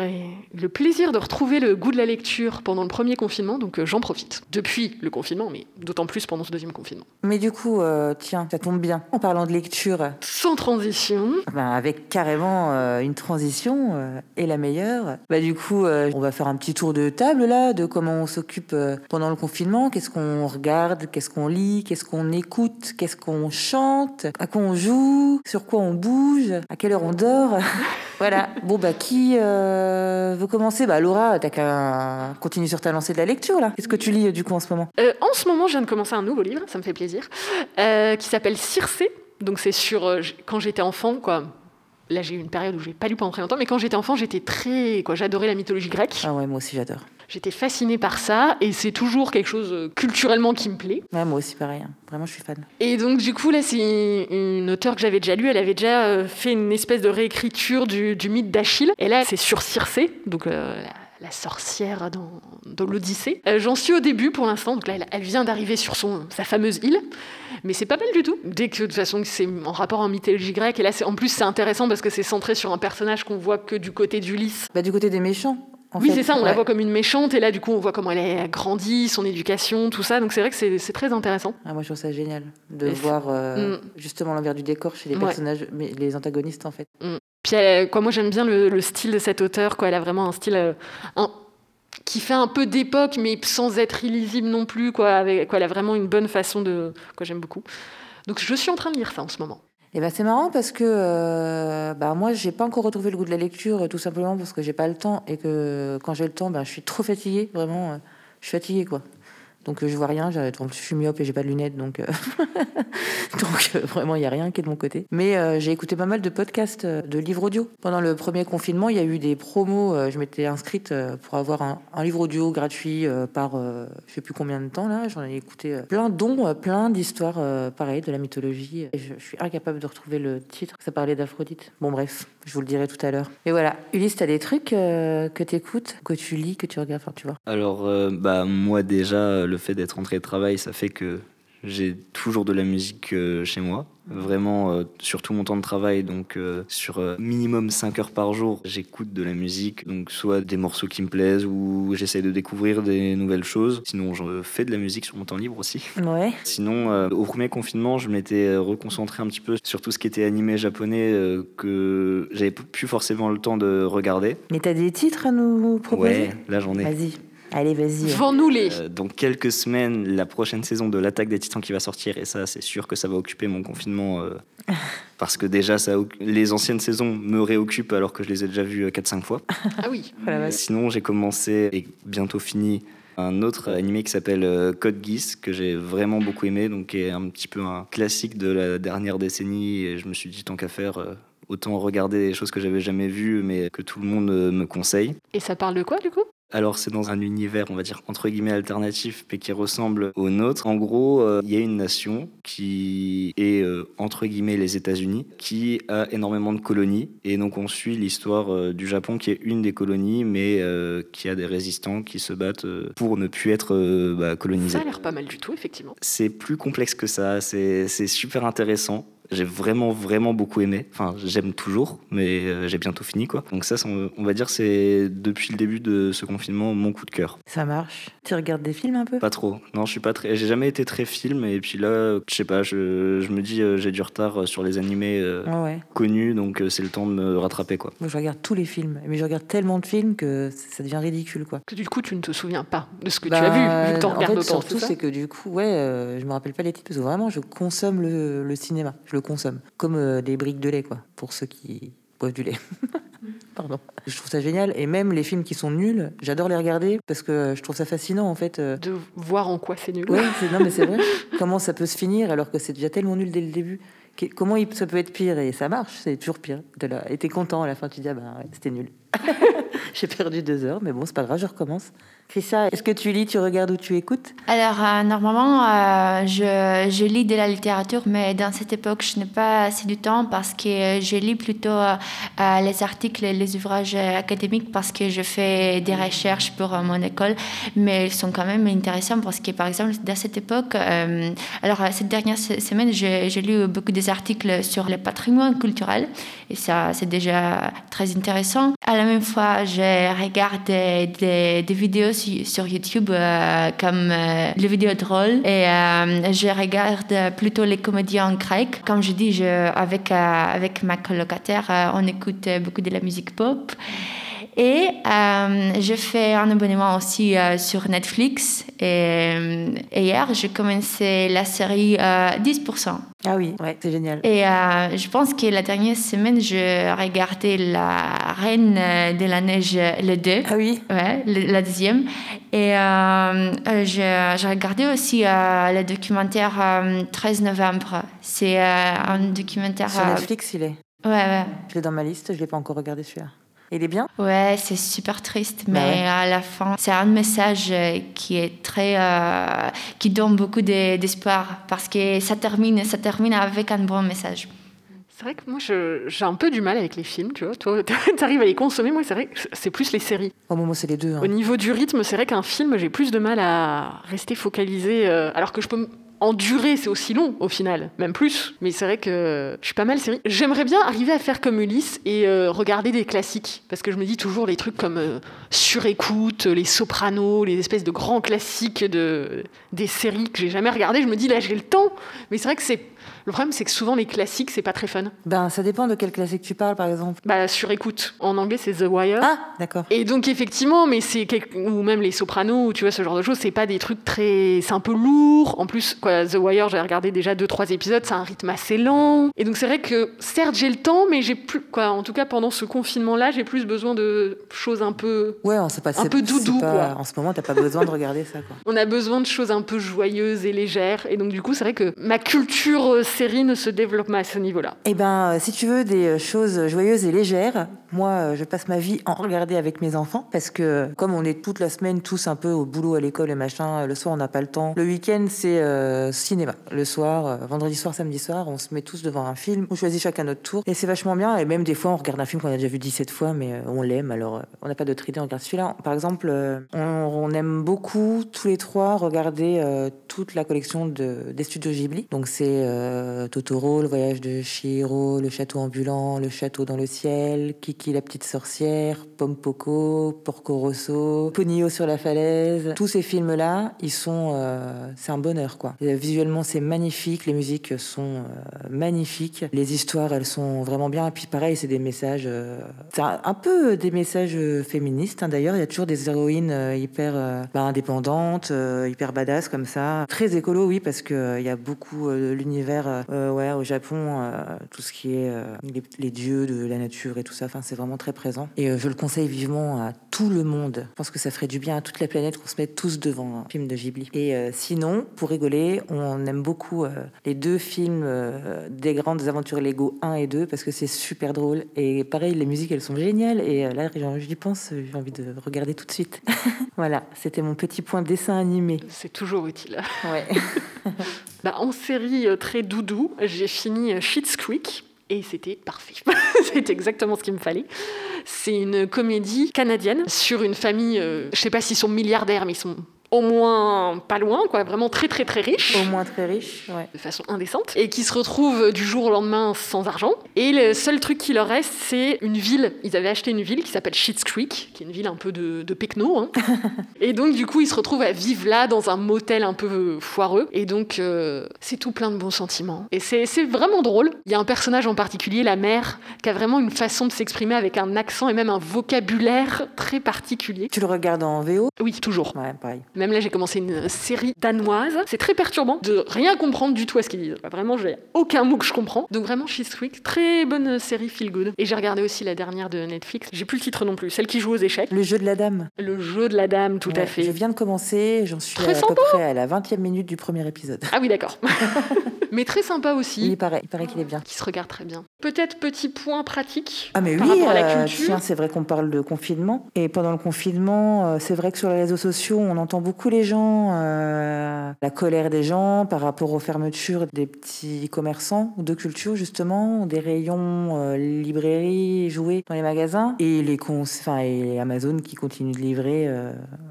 le plaisir de retrouver le goût de la lecture pendant le premier confinement, donc euh, j'en profite. Depuis le confinement, mais d'autant plus pendant ce deuxième confinement. Mais du coup, euh, tiens, ça tombe bien. En parlant de lecture, Sans transition, ben, avec carrément euh, une transition euh, et la meilleure. Bah, du coup, on va faire un petit tour de table là, de comment on s'occupe pendant le confinement. Qu'est-ce qu'on regarde, qu'est-ce qu'on lit, qu'est-ce qu'on écoute, qu'est-ce qu'on chante, à quoi on joue, sur quoi on bouge, à quelle heure on dort? <laughs> voilà. Bon, bah, qui euh, veut commencer? Bah, Laura, t'as qu'à continuer sur ta lancée de la lecture là. Qu'est-ce que tu lis euh, du coup en ce moment? Euh, en ce moment, je viens de commencer un nouveau livre, ça me fait plaisir, qui s'appelle Circé. Donc c'est sur quand j'étais enfant, quoi. Là, j'ai eu une période où j'ai pas lu pendant très longtemps, mais quand j'étais enfant, j'étais très, quoi, j'adorais la mythologie grecque. Ah ouais, moi aussi j'adore. J'étais fascinée par ça, et c'est toujours quelque chose euh, culturellement qui me plaît. Ouais, moi aussi pareil. hein. Vraiment, je suis fan. Et donc, du coup, là, c'est une auteure que j'avais déjà lue. Elle avait déjà euh, fait une espèce de réécriture du, du mythe d'Achille. Et là, c'est sur Circé, donc euh, la, sorcière dans, dans l'Odyssée. Euh, J'en suis au début pour l'instant. Donc là, elle, elle vient d'arriver sur son, sa fameuse île. Mais c'est pas mal du tout. Dès que, de toute façon, c'est en rapport en mythologie grecque. Et là, c'est- en plus, c'est intéressant parce que c'est centré sur un personnage qu'on voit que du côté d'Ulysse. Bah, du côté des méchants. en oui, c'est ça, on la voit comme une méchante, et là, du coup, on voit comment elle a grandi, son éducation, tout ça. Donc, c'est vrai que c'est très intéressant. Ah, moi, je trouve ça génial de Et voir euh, Mm. justement l'envers du décor chez les Ouais. personnages, mais les antagonistes en fait. Puis quoi, moi j'aime bien le, le style de cette auteure. Quoi. Elle a vraiment un style euh, qui fait un peu d'époque, mais sans être illisible non plus. Quoi, quoi, elle a vraiment une bonne façon de. Quoi, j'aime beaucoup. Donc je suis en train de lire ça en ce moment. Et ben c'est marrant parce que euh, bah moi j'ai pas encore retrouvé le goût de la lecture tout simplement parce que j'ai pas le temps et que quand j'ai le temps ben je suis trop fatiguée vraiment euh, je suis fatiguée quoi. Donc euh, je vois rien, plus je suis myope et j'ai pas de lunettes donc euh, <laughs> donc euh, vraiment il y a rien qui est de mon côté. Mais euh, j'ai écouté pas mal de podcasts euh, de livres audio. Pendant le premier confinement, il y a eu des promos, euh, je m'étais inscrite euh, pour avoir un, livre audio gratuit euh, par euh, je sais plus combien de temps là, j'en ai écouté euh, plein dont euh, plein d'histoires euh, pareilles de la mythologie et je, suis incapable de retrouver le titre, ça parlait d'Aphrodite. Bon bref, je vous le dirai tout à l'heure. Et voilà, Ulysse, t'as des trucs euh, que t'écoutes, que tu lis, que tu regardes, enfin tu vois? Alors, euh, bah, moi déjà, le fait d'être entré de travail, ça fait que j'ai toujours de la musique euh, chez moi. Vraiment, euh, sur tout mon temps de travail, donc euh, sur euh, minimum 5 heures par jour, j'écoute de la musique. Donc, soit des morceaux qui me plaisent ou j'essaie de découvrir des nouvelles choses. Sinon, je fais de la musique sur mon temps libre aussi. Ouais. Sinon, au premier confinement, je m'étais reconcentré un petit peu sur tout ce qui était animé japonais que j'avais plus forcément le temps de regarder. Mais t'as des titres à nous proposer? Ouais, là j'en ai. Vas-y, allez vas-y. Vends-nous les. Euh, dans quelques semaines, la prochaine saison de l'attaque des titans qui va sortir, et ça, c'est sûr que ça va occuper mon confinement. euh, <laughs> parce que déjà, ça, les anciennes saisons me réoccupent alors que je les ai déjà vues 4-5 fois. Ah oui. <laughs> Vache. Sinon, j'ai commencé et bientôt fini un autre animé qui s'appelle euh, Code Geass, que j'ai vraiment beaucoup aimé, donc qui est un petit peu un classique de la dernière décennie. Et je me suis dit, tant qu'à faire, euh, autant regarder des choses que j'avais jamais vues, mais que tout le monde euh, me conseille. Et ça parle de quoi du coup? Alors c'est dans un univers, on va dire, entre guillemets alternatif, mais qui ressemble au nôtre. En gros, euh, il y a une nation qui est, euh, entre guillemets, les États-Unis, qui a énormément de colonies. Et donc on suit l'histoire euh, du Japon, qui est une des colonies, mais qui a des résistants qui se battent pour ne plus être bah, colonisés. Ça a l'air pas mal du tout, effectivement. C'est plus complexe que ça, c'est super intéressant. J'ai vraiment, vraiment beaucoup aimé. Enfin, j'aime toujours, mais euh, j'ai bientôt fini, quoi. Donc ça, on va dire, c'est depuis le début de ce confinement mon coup de cœur. Ça marche. Tu regardes des films un peu? Pas trop. Non, je suis pas très. J'ai jamais été très film, et puis là, je sais pas. Je, je me dis, euh, j'ai du retard sur les animés euh, Ouais, connus, donc euh, c'est le temps de me rattraper, quoi. Moi, je regarde tous les films, mais je regarde tellement de films que ça devient ridicule, quoi. Que du coup, tu ne te souviens pas de ce que Bah, tu as vu, vu que t'en en regardes fait, autant. surtout, c'est que du coup, ouais, euh, je me rappelle pas les titres parce que vraiment, je consomme le, le cinéma. Je le consomme comme euh, des briques de lait, quoi, pour ceux qui boivent du lait. <laughs> Pardon. Je trouve ça génial et même les films qui sont nuls, j'adore les regarder parce que je trouve ça fascinant en fait. euh, De voir en quoi c'est nul. <laughs> C'est- non mais c'est vrai. Comment ça peut se finir alors que c'est déjà tellement nul dès le début? Comment il- ça peut être pire? Et ça marche, c'est toujours pire. Et t'es content à la fin, tu dis ah ben ouais, c'était nul. <laughs> J'ai perdu deux heures, mais bon c'est pas grave, je recommence. Chrissa, est-ce que tu lis, tu regardes ou tu écoutes? Alors, euh, normalement, euh, je, lis de la littérature, mais dans cette époque, je n'ai pas assez de temps parce que je lis plutôt euh, les articles et les ouvrages académiques parce que je fais des recherches pour mon école, mais ils sont quand même intéressants parce que, par exemple, dans cette époque, alors, cette dernière se- semaine, j'ai lu beaucoup des articles sur le patrimoine culturel et ça, c'est déjà très intéressant. À la même fois, je regarde des vidéos sur, YouTube euh, comme euh, les vidéos drôles et euh, je regarde plutôt les comédiens grecs. Comme je dis, avec, avec ma colocataire, on écoute beaucoup de la musique pop. Et euh, je fais un abonnement aussi euh, sur Netflix. Et, hier, j'ai commencé la série 10%. Euh, ah oui, ouais, c'est génial. Et je pense que la dernière semaine, j'ai regardé La Reine de la Neige, le 2. Ah oui Ouais, la deuxième. Et j'ai regardé aussi le documentaire 13 novembre. C'est un documentaire. Sur Netflix, il est Ouais, ouais. Je l'ai dans ma liste, je ne l'ai pas encore regardé celui-là. Il est bien? Ouais, c'est super triste, bah mais à la fin, c'est un message euh, qui est très, euh, qui donne beaucoup d'espoir parce que ça termine, ça termine avec un bon message. C'est vrai que moi, j'ai un peu du mal avec les films, tu vois. Toi, <laughs> tu arrives à les consommer. Moi, c'est vrai que c'est plus les séries. Au moment, c'est les deux. Hein. Au niveau du rythme, c'est vrai qu'un film, j'ai plus de mal à rester focalisé. Euh, alors que je peux en durée, c'est aussi long au final, même plus. Mais c'est vrai que je suis pas mal série. J'aimerais bien arriver à faire comme Ulysse et euh, regarder des classiques. Parce que je me dis toujours les trucs comme euh, Surécoute, Les Sopranos, les espèces de grands classiques de, des séries que j'ai jamais regardées. Je me dis là, j'ai le temps. Mais c'est vrai que c'est le problème, c'est que souvent les classiques, c'est pas très fun. Ben, ça dépend de quel classique tu parles, par exemple. Bah, sur écoute. En anglais, c'est The Wire. Ah, d'accord. Et donc, effectivement, mais c'est ou même les Sopranos, tu vois, ce genre de choses, c'est pas des trucs très, c'est un peu lourd. En plus, quoi, The Wire, j'ai regardé déjà deux, trois épisodes, c'est un rythme assez lent. Et donc, c'est vrai que certes, j'ai le temps, mais j'ai plus, quoi, en tout cas, pendant ce confinement-là, j'ai plus besoin de choses un peu, ouais, on sait pas, un peu doudou, quoi. En ce moment, t'as pas besoin de regarder ça, quoi. <laughs> On a besoin de choses un peu joyeuses et légères. Et donc, du coup, c'est vrai que ma culture euh, série ne se développe à ce niveau-là Eh ben, euh, si tu veux des euh, choses joyeuses et légères, moi, je passe ma vie en regarder avec mes enfants parce que comme on est toute la semaine tous un peu au boulot, à l'école et machin, le soir on n'a pas le temps. Le week-end c'est cinéma. Le soir, vendredi soir, samedi soir, on se met tous devant un film. On choisit chacun notre tour et c'est vachement bien. Et même des fois, on regarde un film qu'on a déjà vu 17 fois, mais on l'aime. Alors, on n'a pas d'autre idée, on regarde celui-là. Par exemple, on, aime beaucoup tous les trois regarder toute la collection de, des studios Ghibli. Donc c'est Totoro, le voyage de Shihiro, le château ambulant, le château dans le ciel, Kiki la petite sorcière, Pompoko, Porco Rosso, Ponyo sur la falaise. Tous ces films-là, ils sont, euh, c'est un bonheur quoi. visuellement, c'est magnifique, les musiques sont euh, magnifiques, les histoires, elles sont vraiment bien. Et puis pareil, c'est des messages, euh, c'est un, peu des messages féministes. Hein. D'ailleurs, il y a toujours des héroïnes hyper bah, indépendantes, hyper badass comme ça, très écolo, oui, parce que il y a beaucoup l'univers, ouais, au Japon euh, tout ce qui est euh, les, dieux de la nature et tout ça, enfin, c'est vraiment très présent. Et euh, je le conseille vivement à tout le monde. Je pense que ça ferait du bien à toute la planète qu'on se mette tous devant un film de Ghibli. Et sinon, pour rigoler, on aime beaucoup les deux films des grandes aventures Lego 1 et 2 parce que c'est super drôle. Et pareil, les musiques, elles sont géniales. Et là, j'y pense, j'ai envie de regarder tout de suite. <laughs> voilà, c'était mon petit point dessin animé. C'est toujours utile. Ouais. <laughs> bah, en série très doudou, j'ai fini euh, Schitt's Creek et c'était parfait. <laughs> c'était exactement ce qu'il me fallait. C'est une comédie canadienne sur une famille, euh, je sais pas s'ils sont milliardaires, mais ils sont au moins pas loin, quoi, vraiment très très très riche. Au moins très riche, ouais. De façon indécente. Et qui se retrouvent du jour au lendemain sans argent. Et le seul truc qui leur reste, c'est une ville. Ils avaient acheté une ville qui s'appelle Schitt's Creek, qui est une ville un peu de, de pecno. Hein. <laughs> et donc du coup, ils se retrouvent à vivre là dans un motel un peu foireux. Et donc, euh, c'est tout plein de bons sentiments. Et c'est vraiment drôle. Il y a un personnage en particulier, la mère, qui a vraiment une façon de s'exprimer avec un accent et même un vocabulaire très particulier. Tu le regardes en VO Oui, toujours. Ouais, pareil. Même là, j'ai commencé une série danoise. C'est très perturbant de rien comprendre du tout à ce qu'ils disent. Vraiment, j'ai aucun mot que je comprends. Donc vraiment, She's très bonne série feel good. Et j'ai regardé aussi la dernière de Netflix. J'ai plus le titre non plus. Celle qui joue aux échecs. Le jeu de la dame. Le jeu de la dame, tout à fait. Je viens de commencer. J'en suis à, peu près à la 20e minute du premier épisode. Ah oui, d'accord. <laughs> mais très sympa aussi. il paraît, il paraît qu'il est bien. Qui se regarde très bien. Peut-être petit point pratique. Ah mais oui, euh, c'est vrai qu'on parle de confinement. Et pendant le confinement, euh, c'est vrai que sur les réseaux sociaux, on entend beaucoup les gens, euh, la colère des gens par rapport aux fermetures des petits commerçants de culture justement, des rayons euh, librairies, jouets dans les magasins et les enfin et Amazon qui continuent de livrer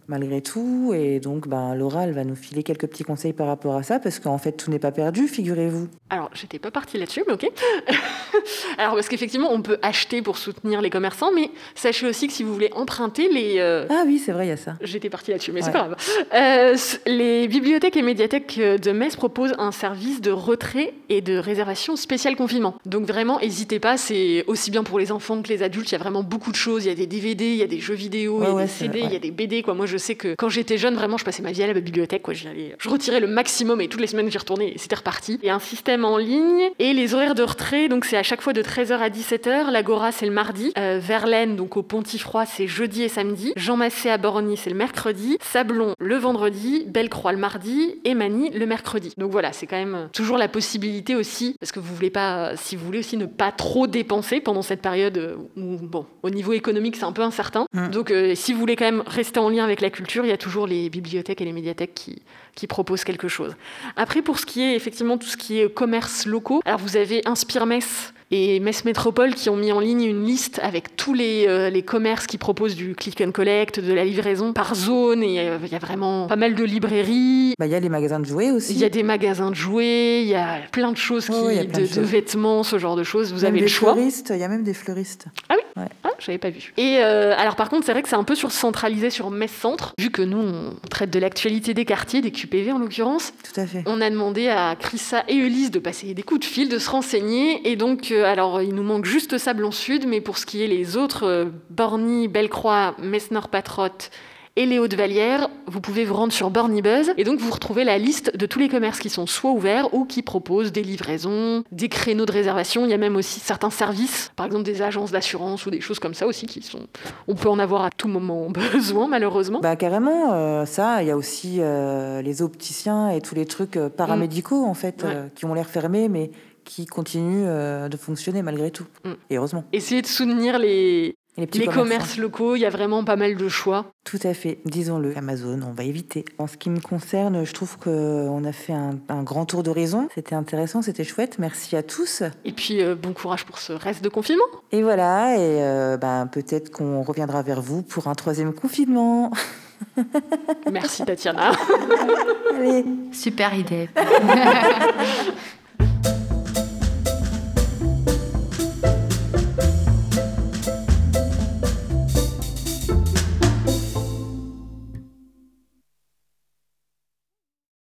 malgré tout. Et donc, ben, Laura, elle va nous filer quelques petits conseils par rapport à ça, parce qu'en fait, tout n'est pas perdu, figurez-vous. Alors, j'étais pas partie là-dessus, mais ok. <laughs> Alors, parce qu'effectivement, on peut acheter pour soutenir les commerçants, mais sachez aussi que si vous voulez emprunter les... Euh, ah oui, c'est vrai, il y a ça. J'étais partie là-dessus, mais c'est pas grave. Euh, les bibliothèques et médiathèques de Metz proposent un service de retrait et de réservation spécial confinement. Donc vraiment, n'hésitez pas, c'est aussi bien pour les enfants que les adultes, il y a vraiment beaucoup de choses. Il y a des DVD, il y a des jeux vidéo, il y a des CD, il y a des BD. Quoi. Moi, je sais que quand j'étais jeune, vraiment, je passais ma vie à la bibliothèque. Quoi. je retirais le maximum et toutes les semaines, j'y retournais et c'était reparti. Il y a un système en ligne et les horaires de retrait, donc c'est à chaque fois de 13h à 17h. L'Agora, c'est le mardi. Euh, Verlaine, donc au Pontifroy, c'est jeudi et samedi. Jean Massé à Borny, c'est le mercredi. Sablon, le vendredi. Belle-Croix, le mardi. Et Manny, le mercredi. Donc voilà, c'est quand même toujours la possibilité aussi, parce que vous voulez pas, si vous voulez aussi ne pas trop dépenser pendant cette période où, bon, au niveau économique, c'est un peu incertain. Mmh. Donc euh, si vous voulez quand même rester en lien avec la culture, il y a toujours les bibliothèques et les médiathèques qui, qui proposent quelque chose. Après, pour ce qui est effectivement tout ce qui est commerce locaux, alors vous avez Inspire Metz et Metz Métropole qui ont mis en ligne une liste avec tous les, euh, les, commerces qui proposent du click and collect, de la livraison par zone. Et euh, il y a vraiment pas mal de librairies. Bah, il y a les magasins de jouets aussi. Il y a des magasins de jouets, il y a plein de choses, qui, de, vêtements, ce genre de choses. Vous avez le choix. Il y a même des fleuristes. Ah oui? Ah, je n'avais pas vu. Et euh, alors par contre, c'est vrai que c'est un peu sur centralisé sur Metz Centre, vu que nous, on traite de l'actualité des quartiers, des QPV en l'occurrence. Tout à fait. On a demandé à Chrissa et Elise de passer des coups de fil, de se renseigner. Et donc, alors il nous manque juste Sablon Sud, mais pour ce qui est les autres, euh, Borny, Bellecroix, Mesnor-Patrotte et les Hauts-de-Vallière, vous pouvez vous rendre sur Borny Buzz et donc vous retrouvez la liste de tous les commerces qui sont soit ouverts ou qui proposent des livraisons, des créneaux de réservation. Il y a même aussi certains services, par exemple des agences d'assurance ou des choses comme ça aussi qui sont. On peut en avoir à tout moment <laughs> besoin, malheureusement. Bah carrément, euh, ça. Il y a aussi euh, les opticiens et tous les trucs paramédicaux en fait qui ont l'air fermés, mais qui continue euh, de fonctionner malgré tout. Mm. Et heureusement. Essayez de soutenir les, les, commerces locaux, il y a vraiment pas mal de choix. Tout à fait, disons-le. Amazon, on va éviter. En ce qui me concerne, je trouve qu'on a fait un, grand tour d'horizon. C'était intéressant, c'était chouette. Merci à tous. Et puis, euh, bon courage pour ce reste de confinement. Et voilà, et euh, ben, peut-être qu'on reviendra vers vous pour un troisième confinement. <laughs> Merci Tatiana. Allez. Super idée. <laughs>